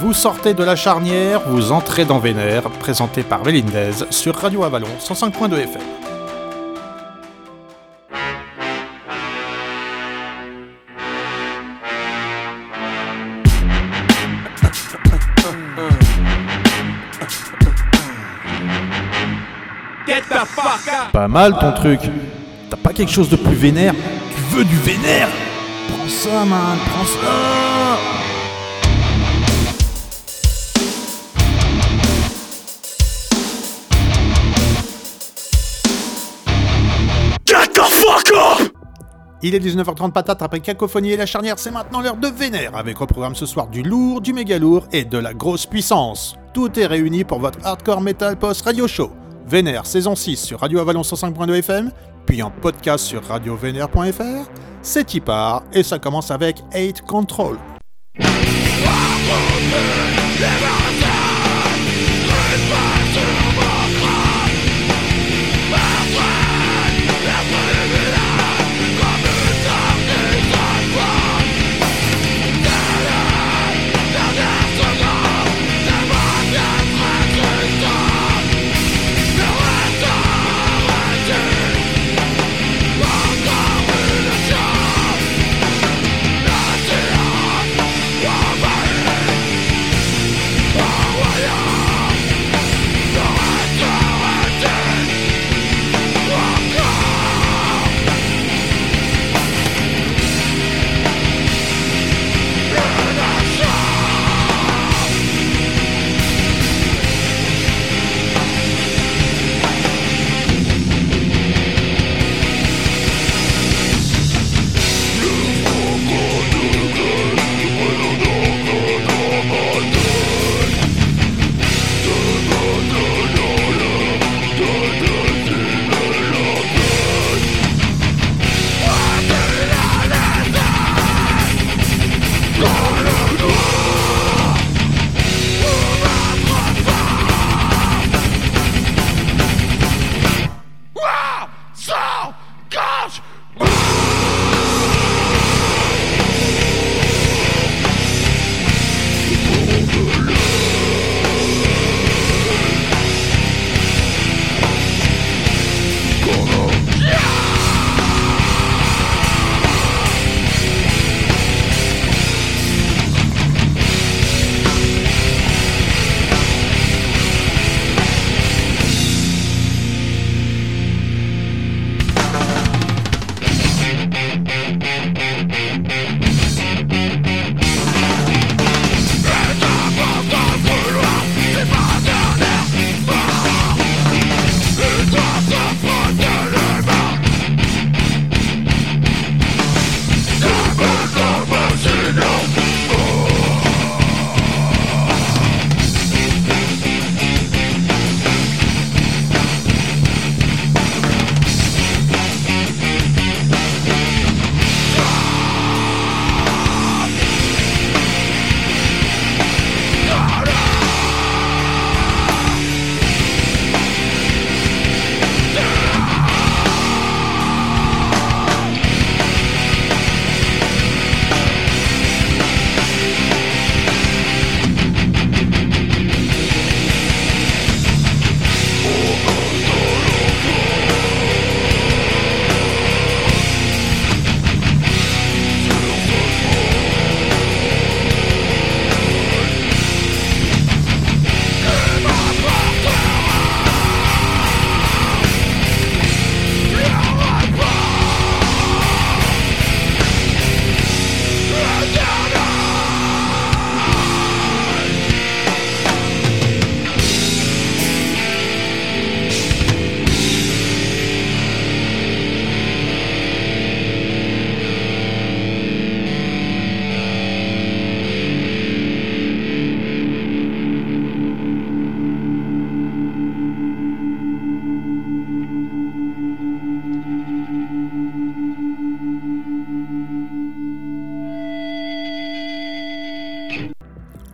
Vous sortez de la charnière, vous entrez dans Vénère, présenté par Vélindez sur Radio Avalon 105.2 FM. Pas mal ton truc. T'as pas quelque chose de plus vénère? Tu veux du vénère? Prends ça, man, prends ça Il est 19h30 patate après Cacophonie et la charnière, c'est maintenant l'heure de Vénère, avec au programme ce soir du lourd, du méga lourd et de la grosse puissance. Tout est réuni pour votre hardcore metal post radio show. Vénère saison 6 sur Radio Avalon 105.2 FM, puis en podcast sur radiovénère.fr. C'est y part et ça commence avec 8 Control.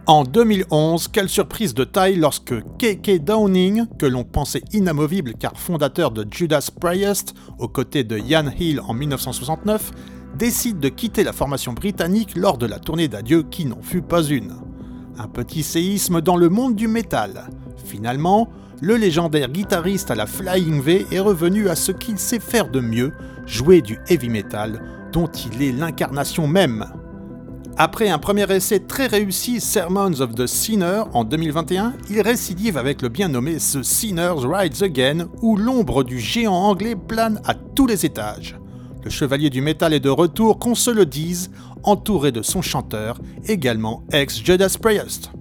En 2011, quelle surprise de taille lorsque K.K. Downing, que l'on pensait inamovible car fondateur de Judas Priest aux côtés de Ian Hill en 1969, décide de quitter la formation britannique lors de la tournée d'adieu qui n'en fut pas une. Un petit séisme dans le monde du métal. Finalement, le légendaire guitariste à la Flying V est revenu à ce qu'il sait faire de mieux, jouer du heavy metal, dont il est l'incarnation même. Après un premier essai très réussi, Sermons of the Sinner, en 2021, il récidive avec le bien nommé The Sinner's Rides Again, où l'ombre du géant anglais plane à tous les étages. Le chevalier du métal est de retour, qu'on se le dise, entouré de son chanteur, également ex-Judas Priest.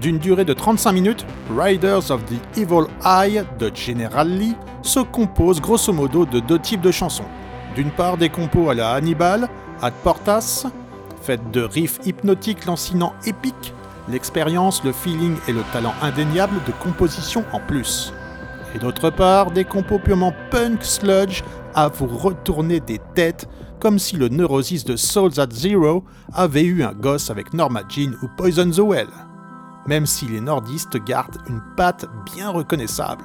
D'une durée de 35 minutes, Riders of the Evil Eye de General Lee se compose grosso modo de deux types de chansons. D'une part des compos à la Hannibal, Ad Portas, faites de riffs hypnotiques lancinants épiques, l'expérience, le feeling et le talent indéniable de composition en plus. Et d'autre part, des compos purement punk sludge à vous retourner des têtes comme si le Neurosis de Souls at Zero avait eu un gosse avec Norma Jean ou Poison the Well, même si les nordistes gardent une patte bien reconnaissable.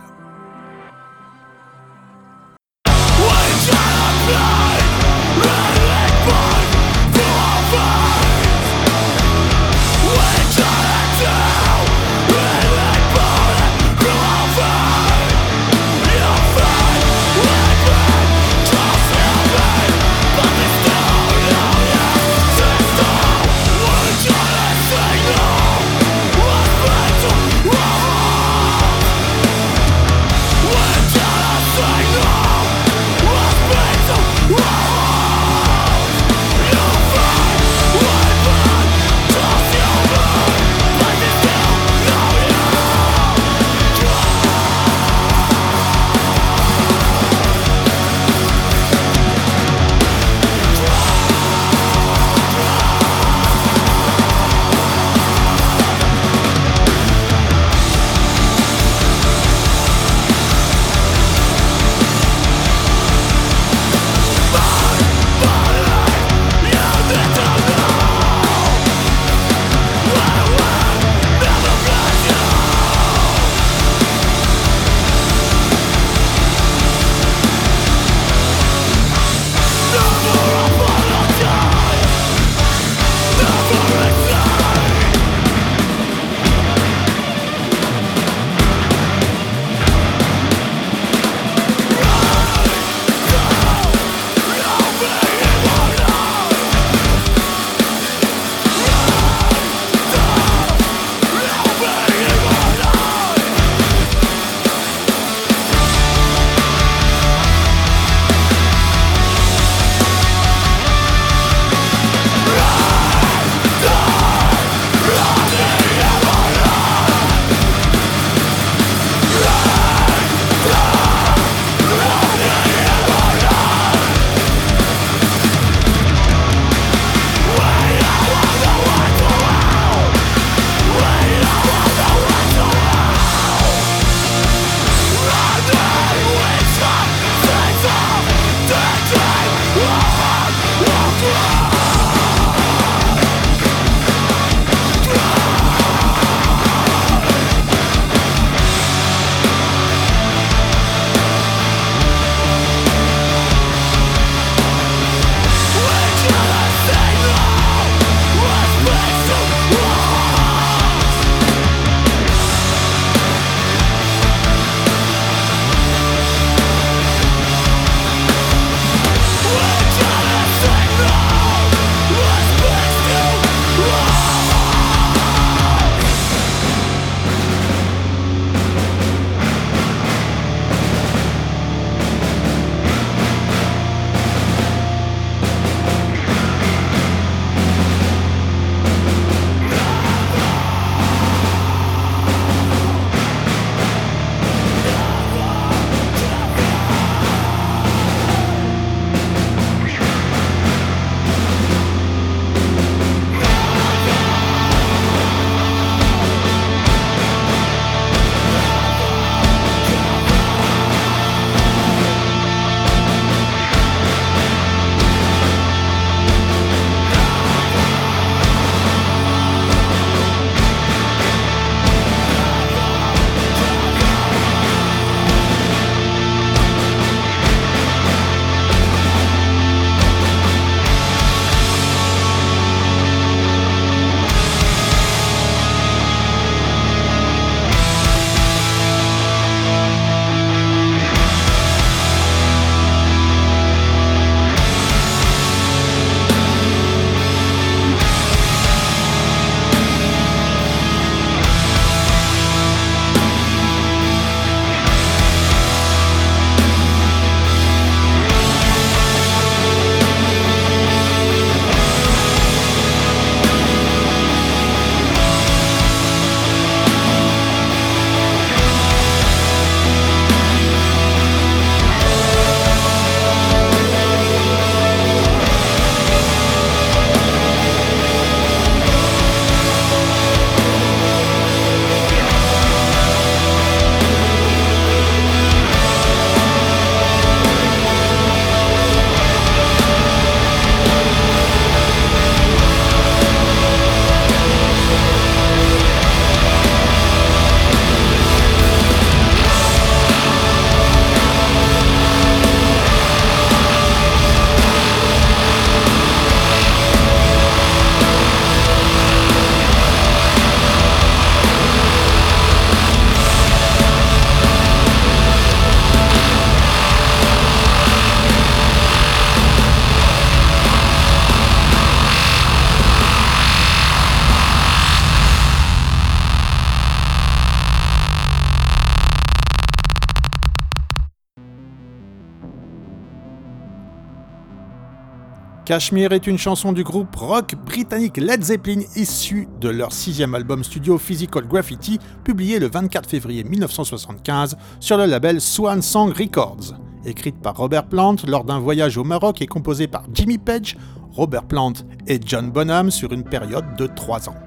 Cashmere est une chanson du groupe rock britannique Led Zeppelin issue de leur sixième album studio Physical Graffiti, publié le 24 février 1975 sur le label Swan Song Records. Écrite par Robert Plant lors d'un voyage au Maroc et composée par Jimmy Page, Robert Plant et John Bonham sur une période de trois ans.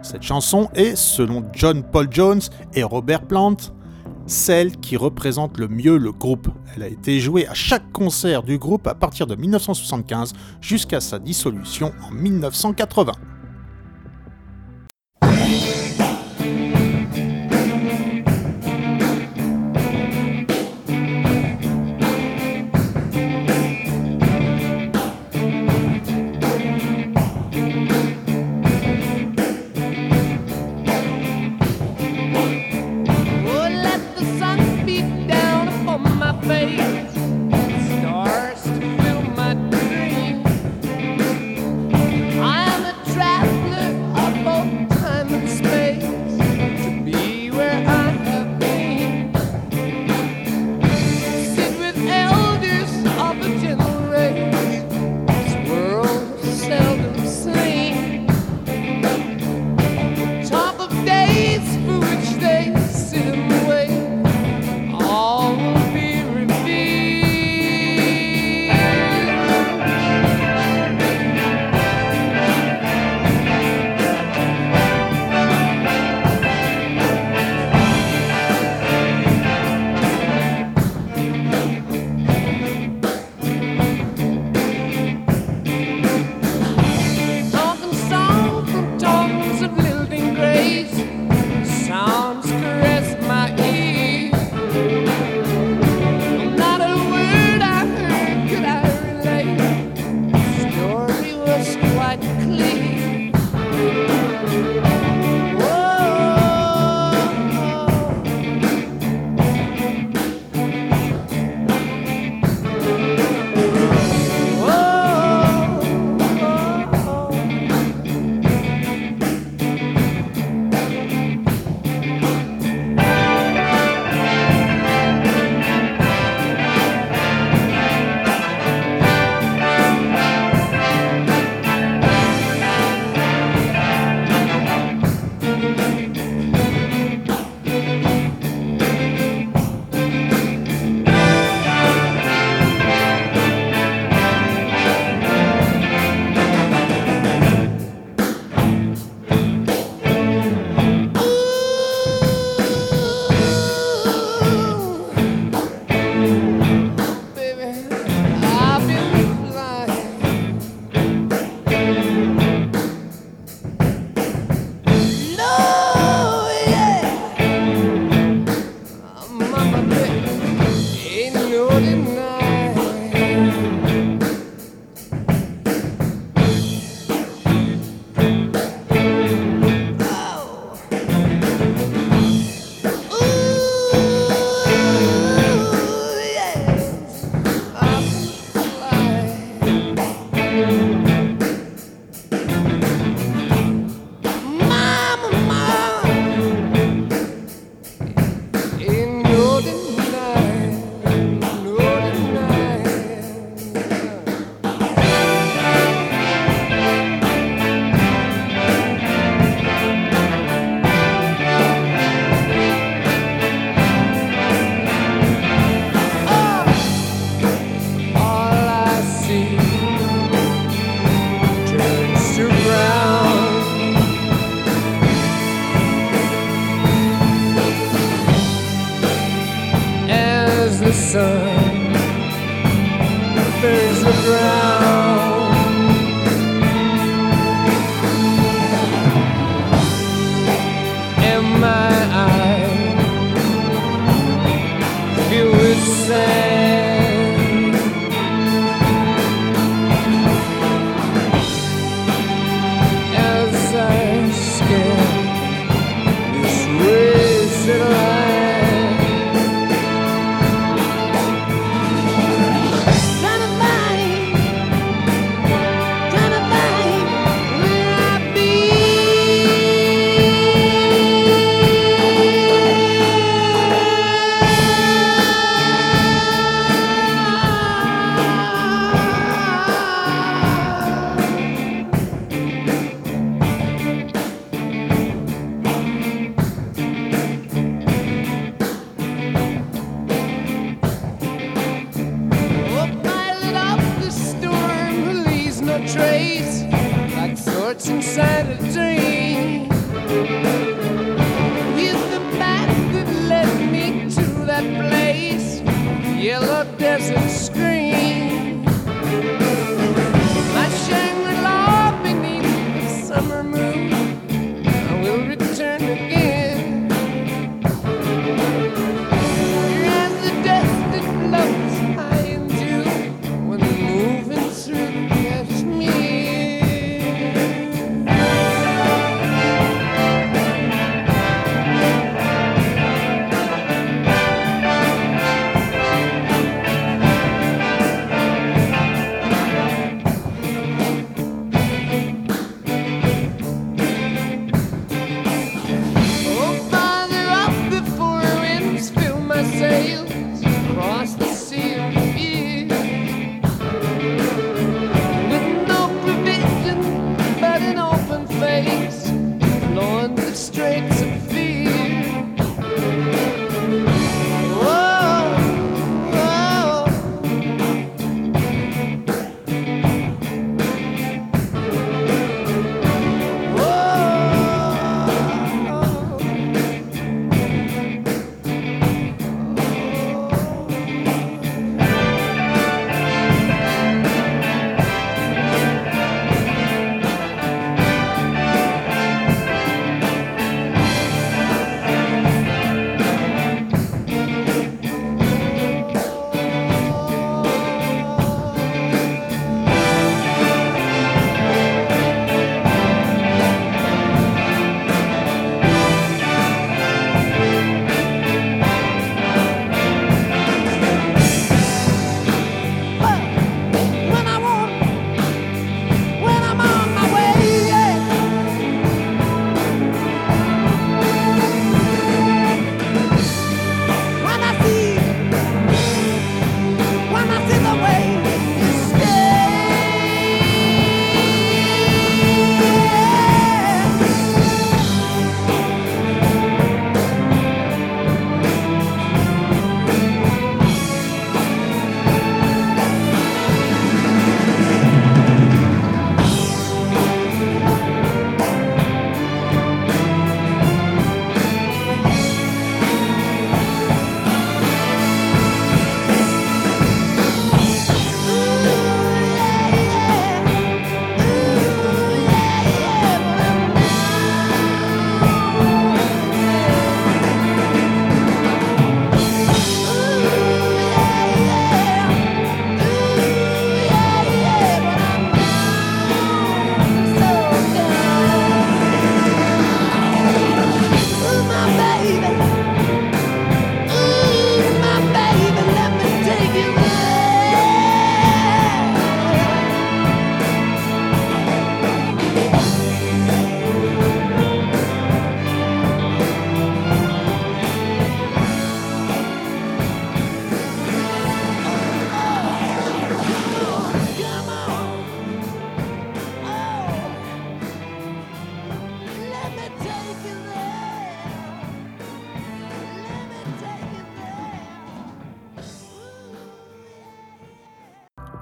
Cette chanson est, selon John Paul Jones et Robert Plant, celle qui représente le mieux le groupe. Elle a été jouée à chaque concert du groupe à partir de 1975 jusqu'à sa dissolution en 1980.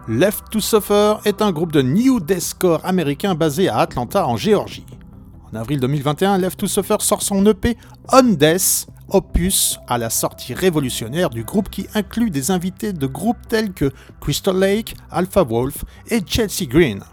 Left to Suffer est un groupe de New Deathcore américain basé à Atlanta en Géorgie. En avril 2021, Left to Suffer sort son EP On Death opus à la sortie révolutionnaire du groupe qui inclut des invités de groupes tels que Crystal Lake, Alpha Wolf et Chelsea Green.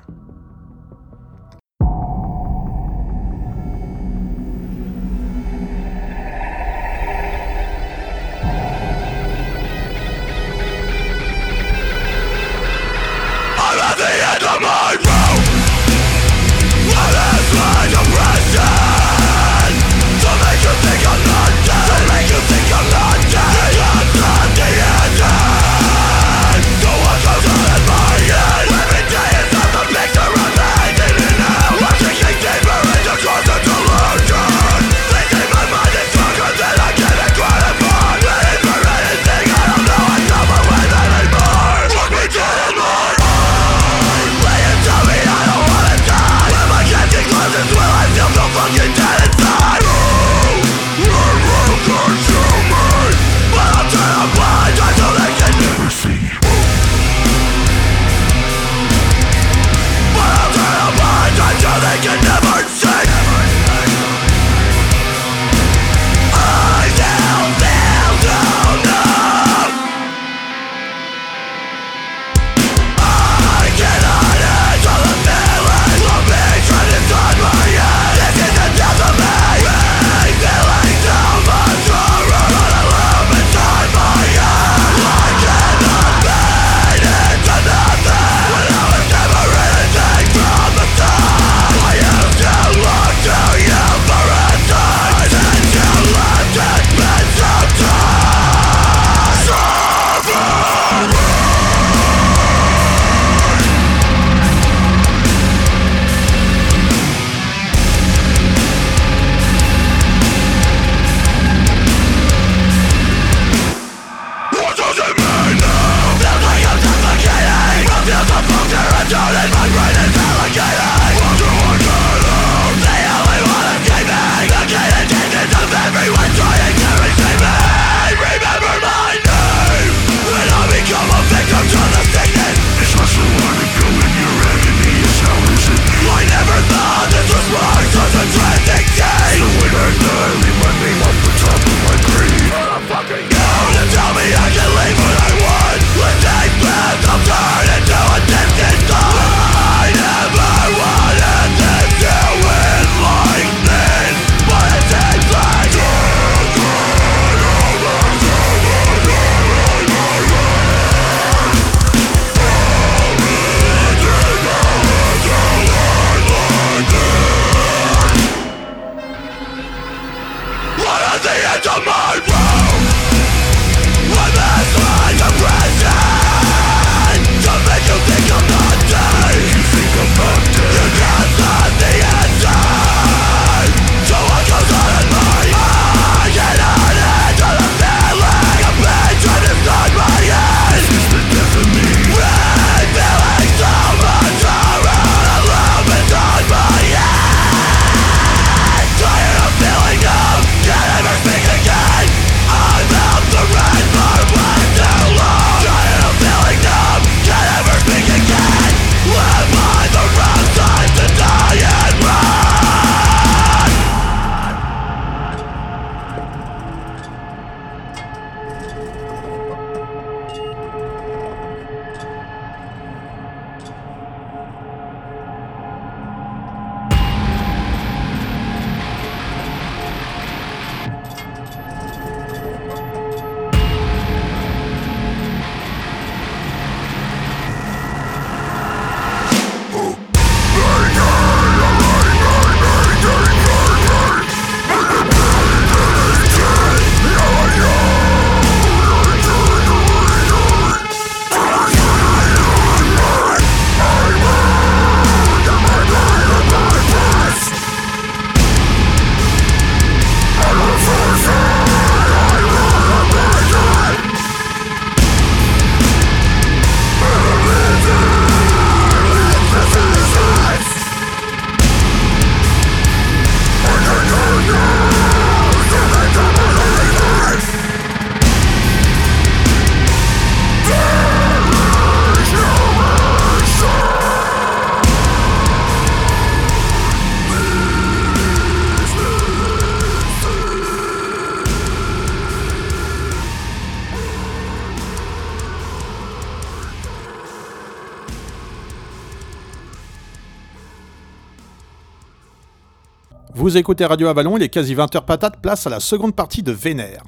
Vous écoutez Radio Avalon, il est quasi 20h patate, place à la seconde partie de Vénère.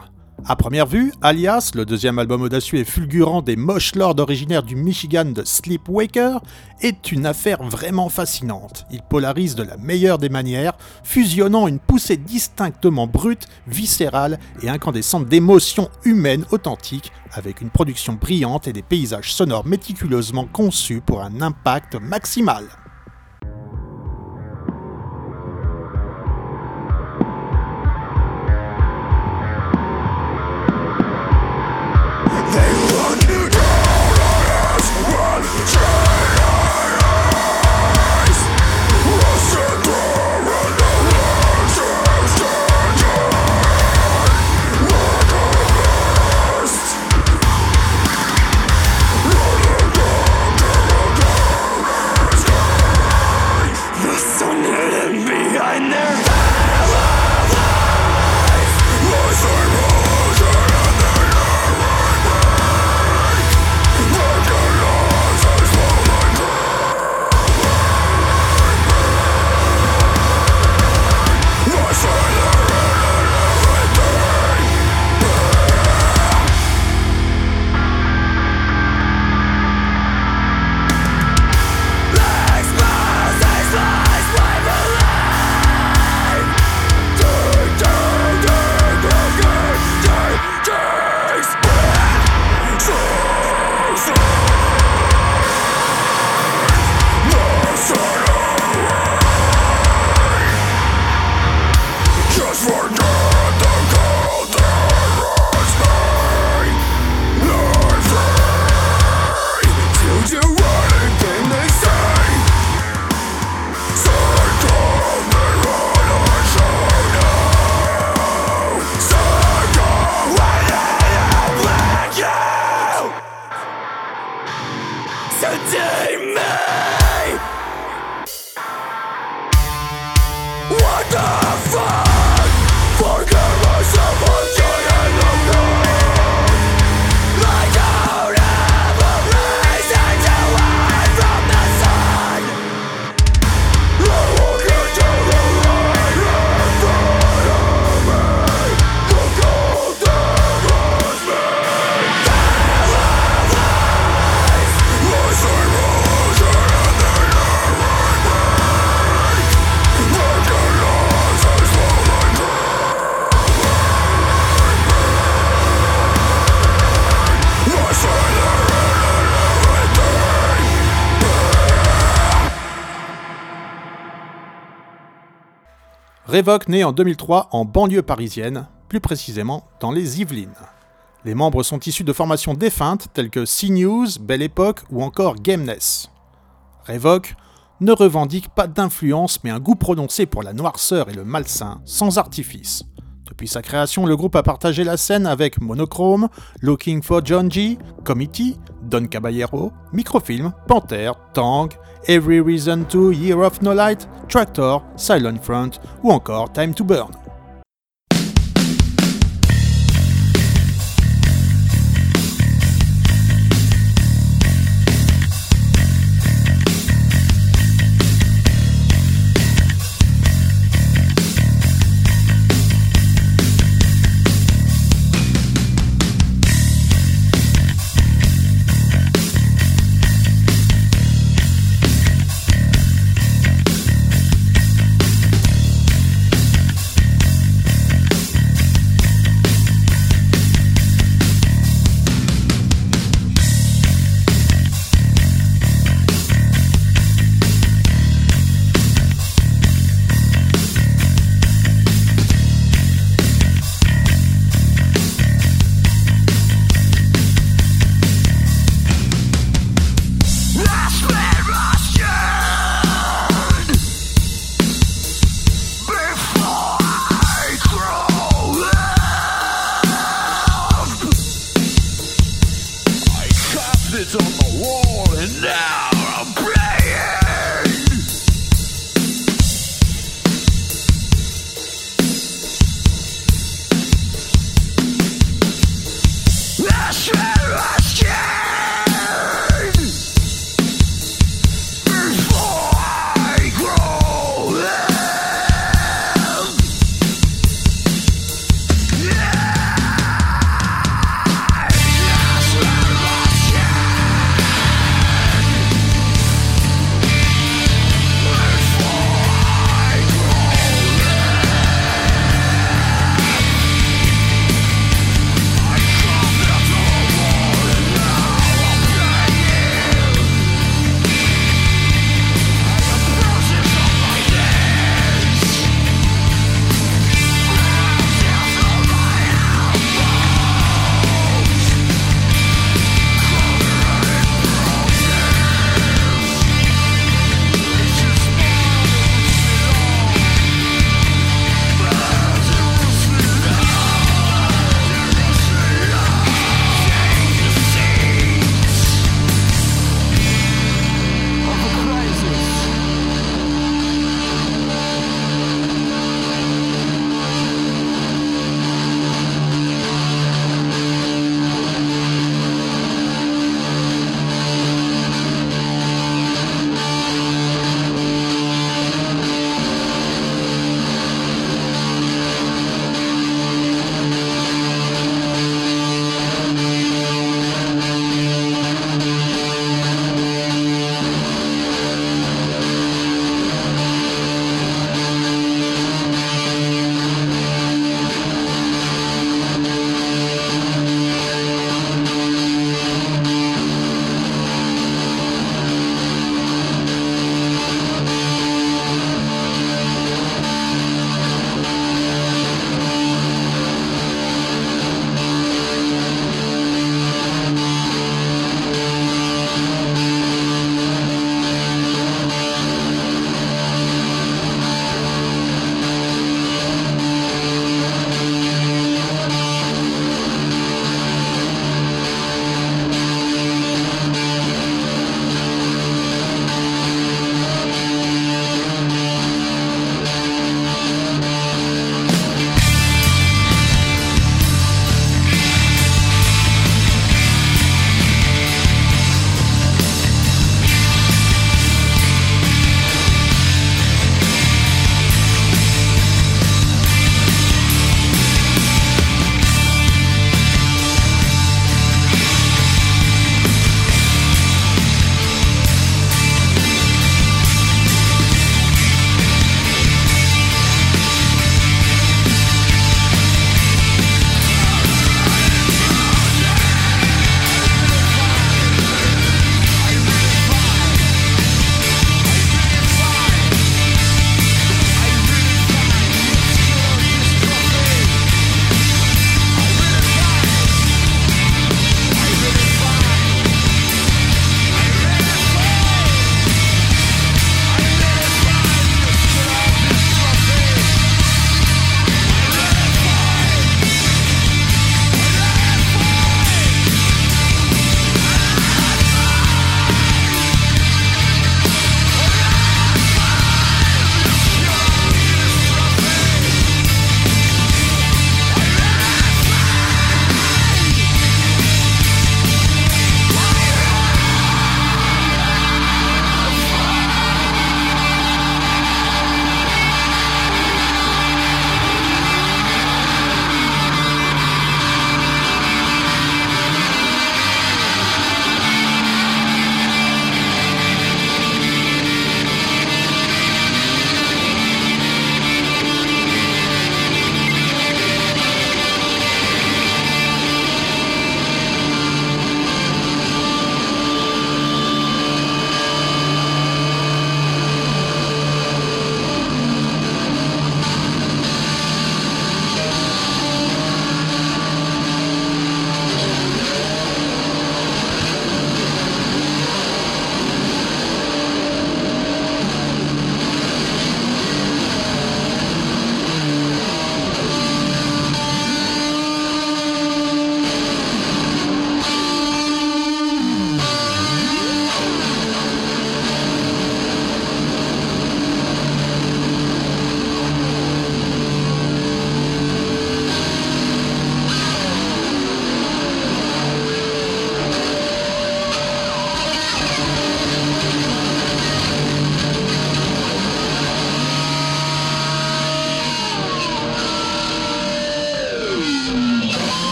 À première vue, Alias, le deuxième album audacieux et fulgurant des moches lords originaires du Michigan de Sleepwaker, est une affaire vraiment fascinante. Il polarise de la meilleure des manières, fusionnant une poussée distinctement brute, viscérale et incandescente d'émotions humaines authentiques, avec une production brillante et des paysages sonores méticuleusement conçus pour un impact maximal. Revoc naît en 2003 en banlieue parisienne, plus précisément dans les Yvelines. Les membres sont issus de formations défuntes telles que C-News, Belle Époque ou encore Gameness. Revoc ne revendique pas d'influence mais un goût prononcé pour la noirceur et le malsain, sans artifice. Depuis sa création, le groupe a partagé la scène avec Monochrome, Looking for John G, Committee, Don Caballero, Microfilm, Panther, Tang, Every Reason to, Year of No Light, Tractor, Silent Front ou encore Time to Burn.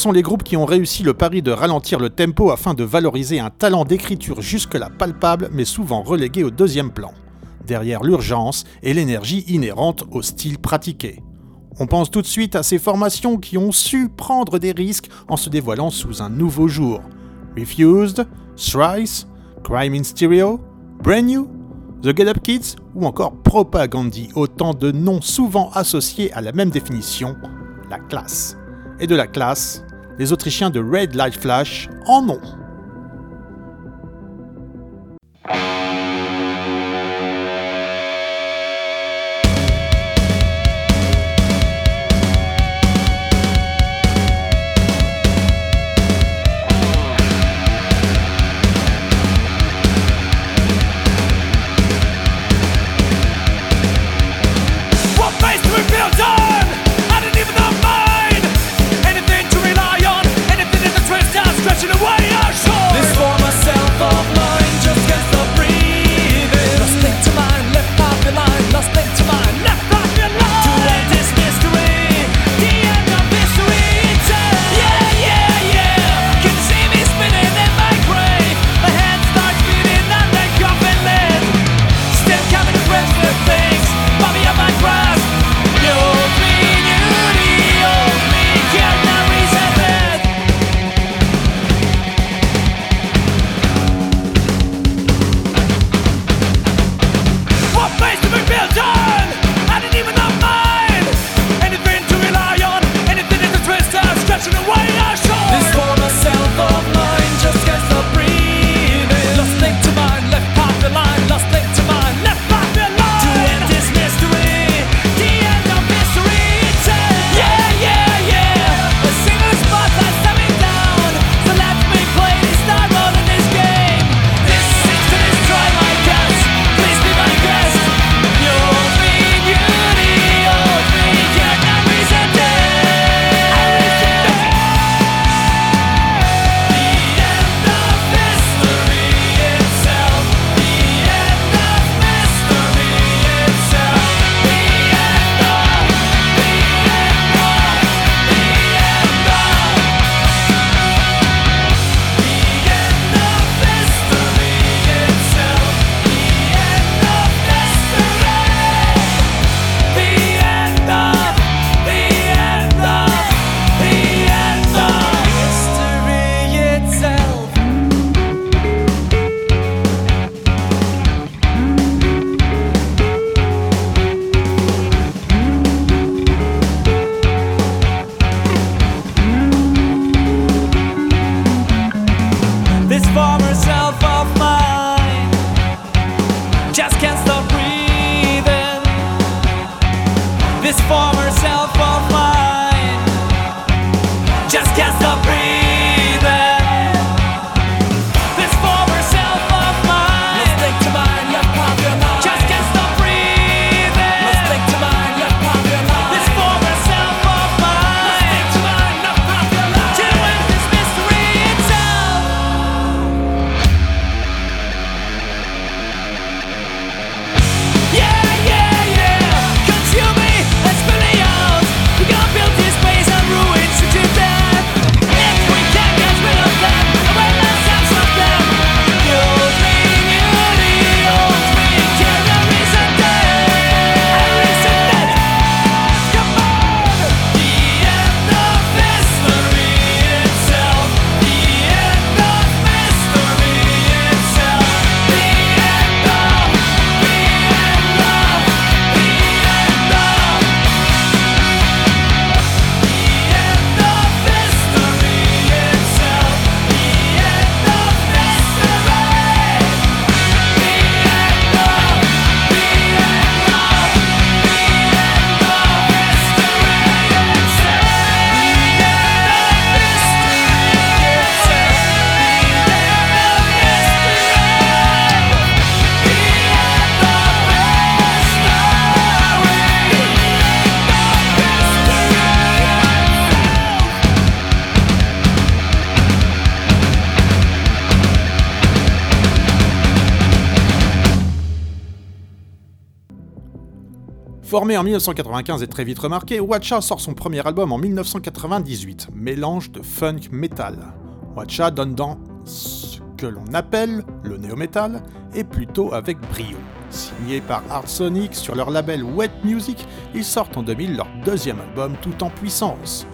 Sont les groupes qui ont réussi le pari de ralentir le tempo afin de valoriser un talent d'écriture jusque-là palpable mais souvent relégué au deuxième plan, derrière l'urgence et l'énergie inhérente au style pratiqué. On pense tout de suite à ces formations qui ont su prendre des risques en se dévoilant sous un nouveau jour. Refused, Thrice, Crime in Stereo, Brand New, The Get Up Kids ou encore Propagandy, autant de noms souvent associés à la même définition, la classe. Et de la classe, les Autrichiens de Red Light Flash en ont. Formé en 1995 et très vite remarqué, Watcha sort son premier album en 1998, mélange de funk metal. Watcha donne dans ce que l'on appelle le néo-metal et plutôt avec brio. Signé par Art Sonic sur leur label Wet Music, ils sortent en 2000 leur deuxième album tout en puissance.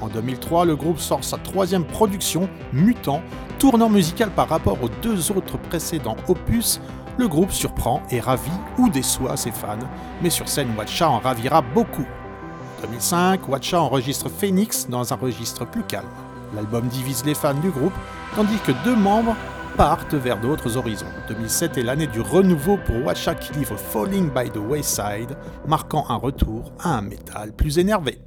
En 2003, le groupe sort sa troisième production, Mutant, tournant musical par rapport aux deux autres précédents opus. Le groupe surprend et ravit ou déçoit ses fans, mais sur scène, Watcha en ravira beaucoup. En 2005, Watcha enregistre Phoenix dans un registre plus calme. L'album divise les fans du groupe, tandis que deux membres partent vers d'autres horizons. 2007 est l'année du renouveau pour Watcha qui livre Falling by the Wayside, marquant un retour à un métal plus énervé.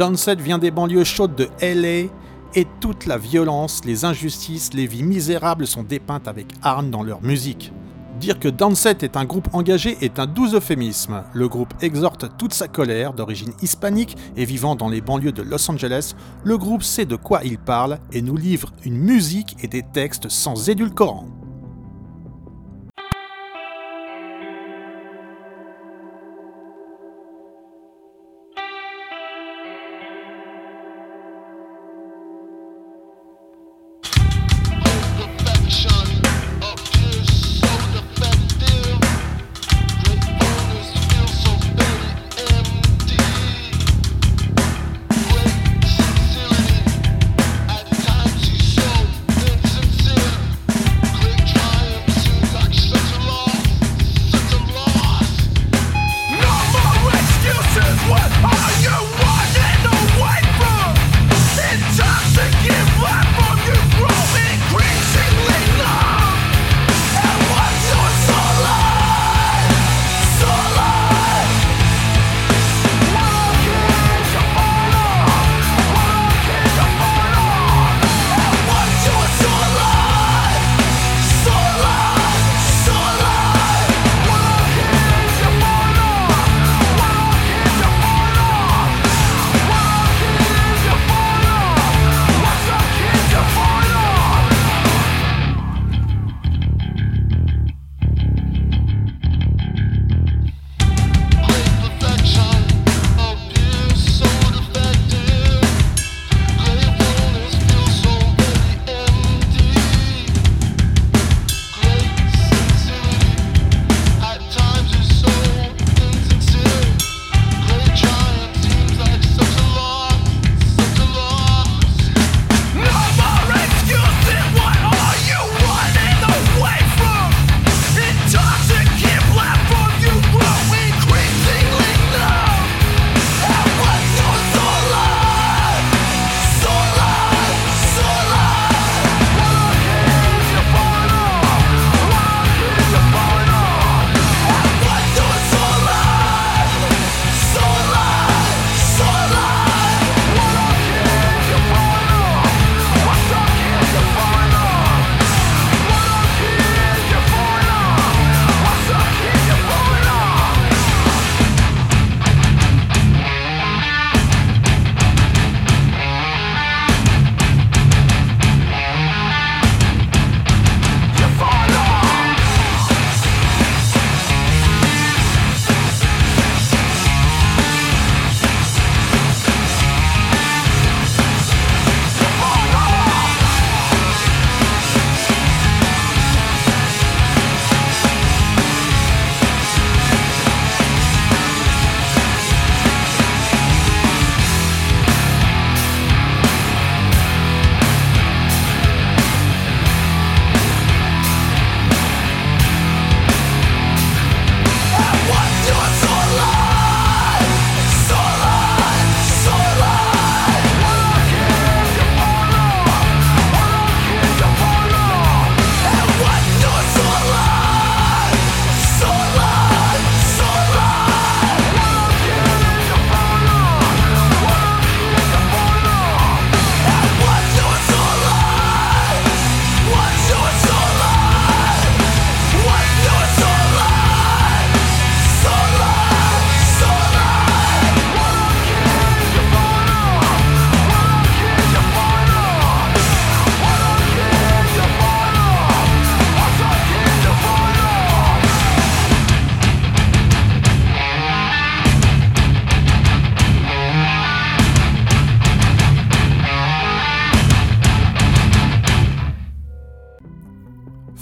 Downset vient des banlieues chaudes de LA et toute la violence, les injustices, les vies misérables sont dépeintes avec hargne dans leur musique. Dire que Downset est un groupe engagé est un doux euphémisme. Le groupe exhorte toute sa colère, d'origine hispanique et vivant dans les banlieues de Los Angeles. Le groupe sait de quoi il parle et nous livre une musique et des textes sans édulcorant.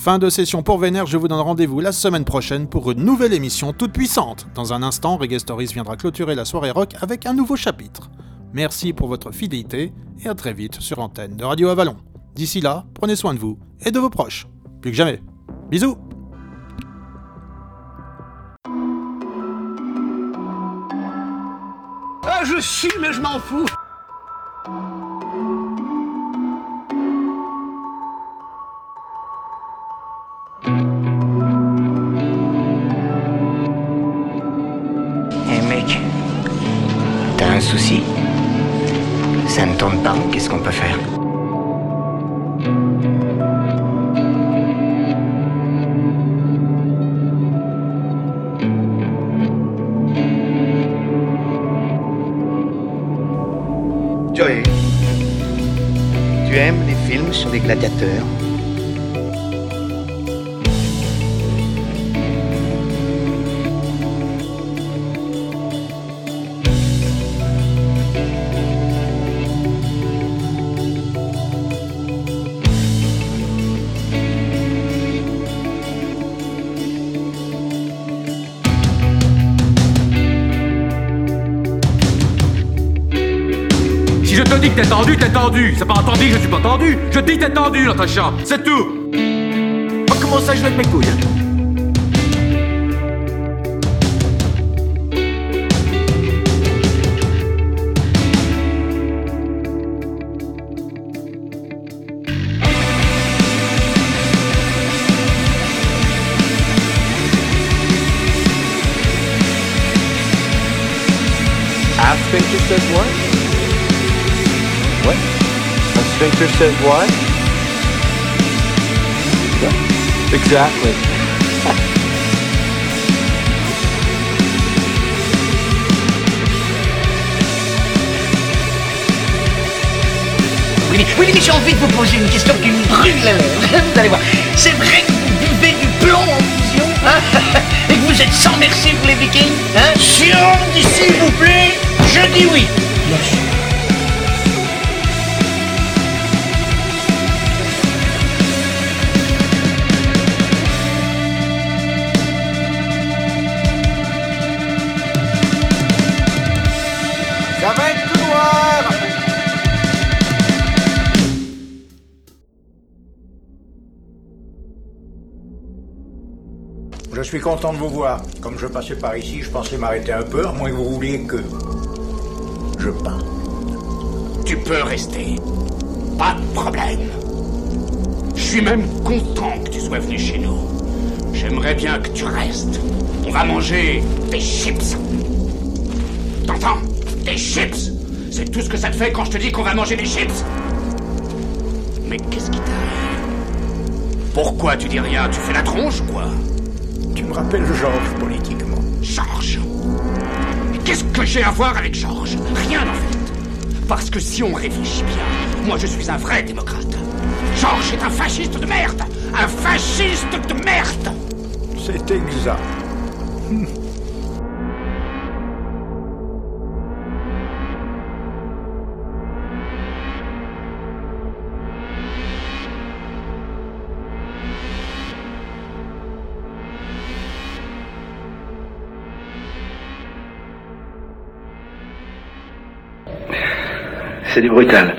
Fin de session pour Vénère, je vous donne rendez-vous la semaine prochaine pour une nouvelle émission toute puissante. Dans un instant, Reggae viendra clôturer la soirée rock avec un nouveau chapitre. Merci pour votre fidélité et à très vite sur antenne de Radio Avalon. D'ici là, prenez soin de vous et de vos proches. Plus que jamais. Bisous Ah, je chie, mais je m'en fous. Un souci. Ça ne tourne pas, qu'est-ce qu'on peut faire? Joey, tu aimes les films sur les gladiateurs? T'es tendu, t'es tendu. C'est pas entendu je suis pas tendu. Je dis t'es tendu, Natacha. C'est tout. Comment ça, je vais mes couilles A sphincter says what? What? Sphincter says what? Exactly. Oui, oui, mais j'ai envie de vous poser une question qui me brûle la lèvre. Vous allez voir. C'est vrai que vous buvez du plomb en fusion hein? Et que vous êtes sans merci pour les vikings hein? Si on me dit s'il vous plaît, je dis oui. Suis content de vous voir. Comme je passais par ici, je pensais m'arrêter un peu, à moins que vous vouliez que... Je peins. Tu peux rester. Pas de problème. Je suis même content que tu sois venu chez nous. J'aimerais bien que tu restes. On va manger des chips. T'entends? Des chips C'est tout ce que ça te fait quand je te dis qu'on va manger des chips Mais qu'est-ce qui t'arrive? Pourquoi tu dis rien? Tu fais la tronche, quoi? Tu me rappelles Georges politiquement. Georges Qu'est-ce que j'ai à voir avec Georges? Rien en fait. Parce que si on réfléchit bien, moi je suis un vrai démocrate. Georges est un fasciste de merde Un fasciste de merde C'est exact. C'est du brutal.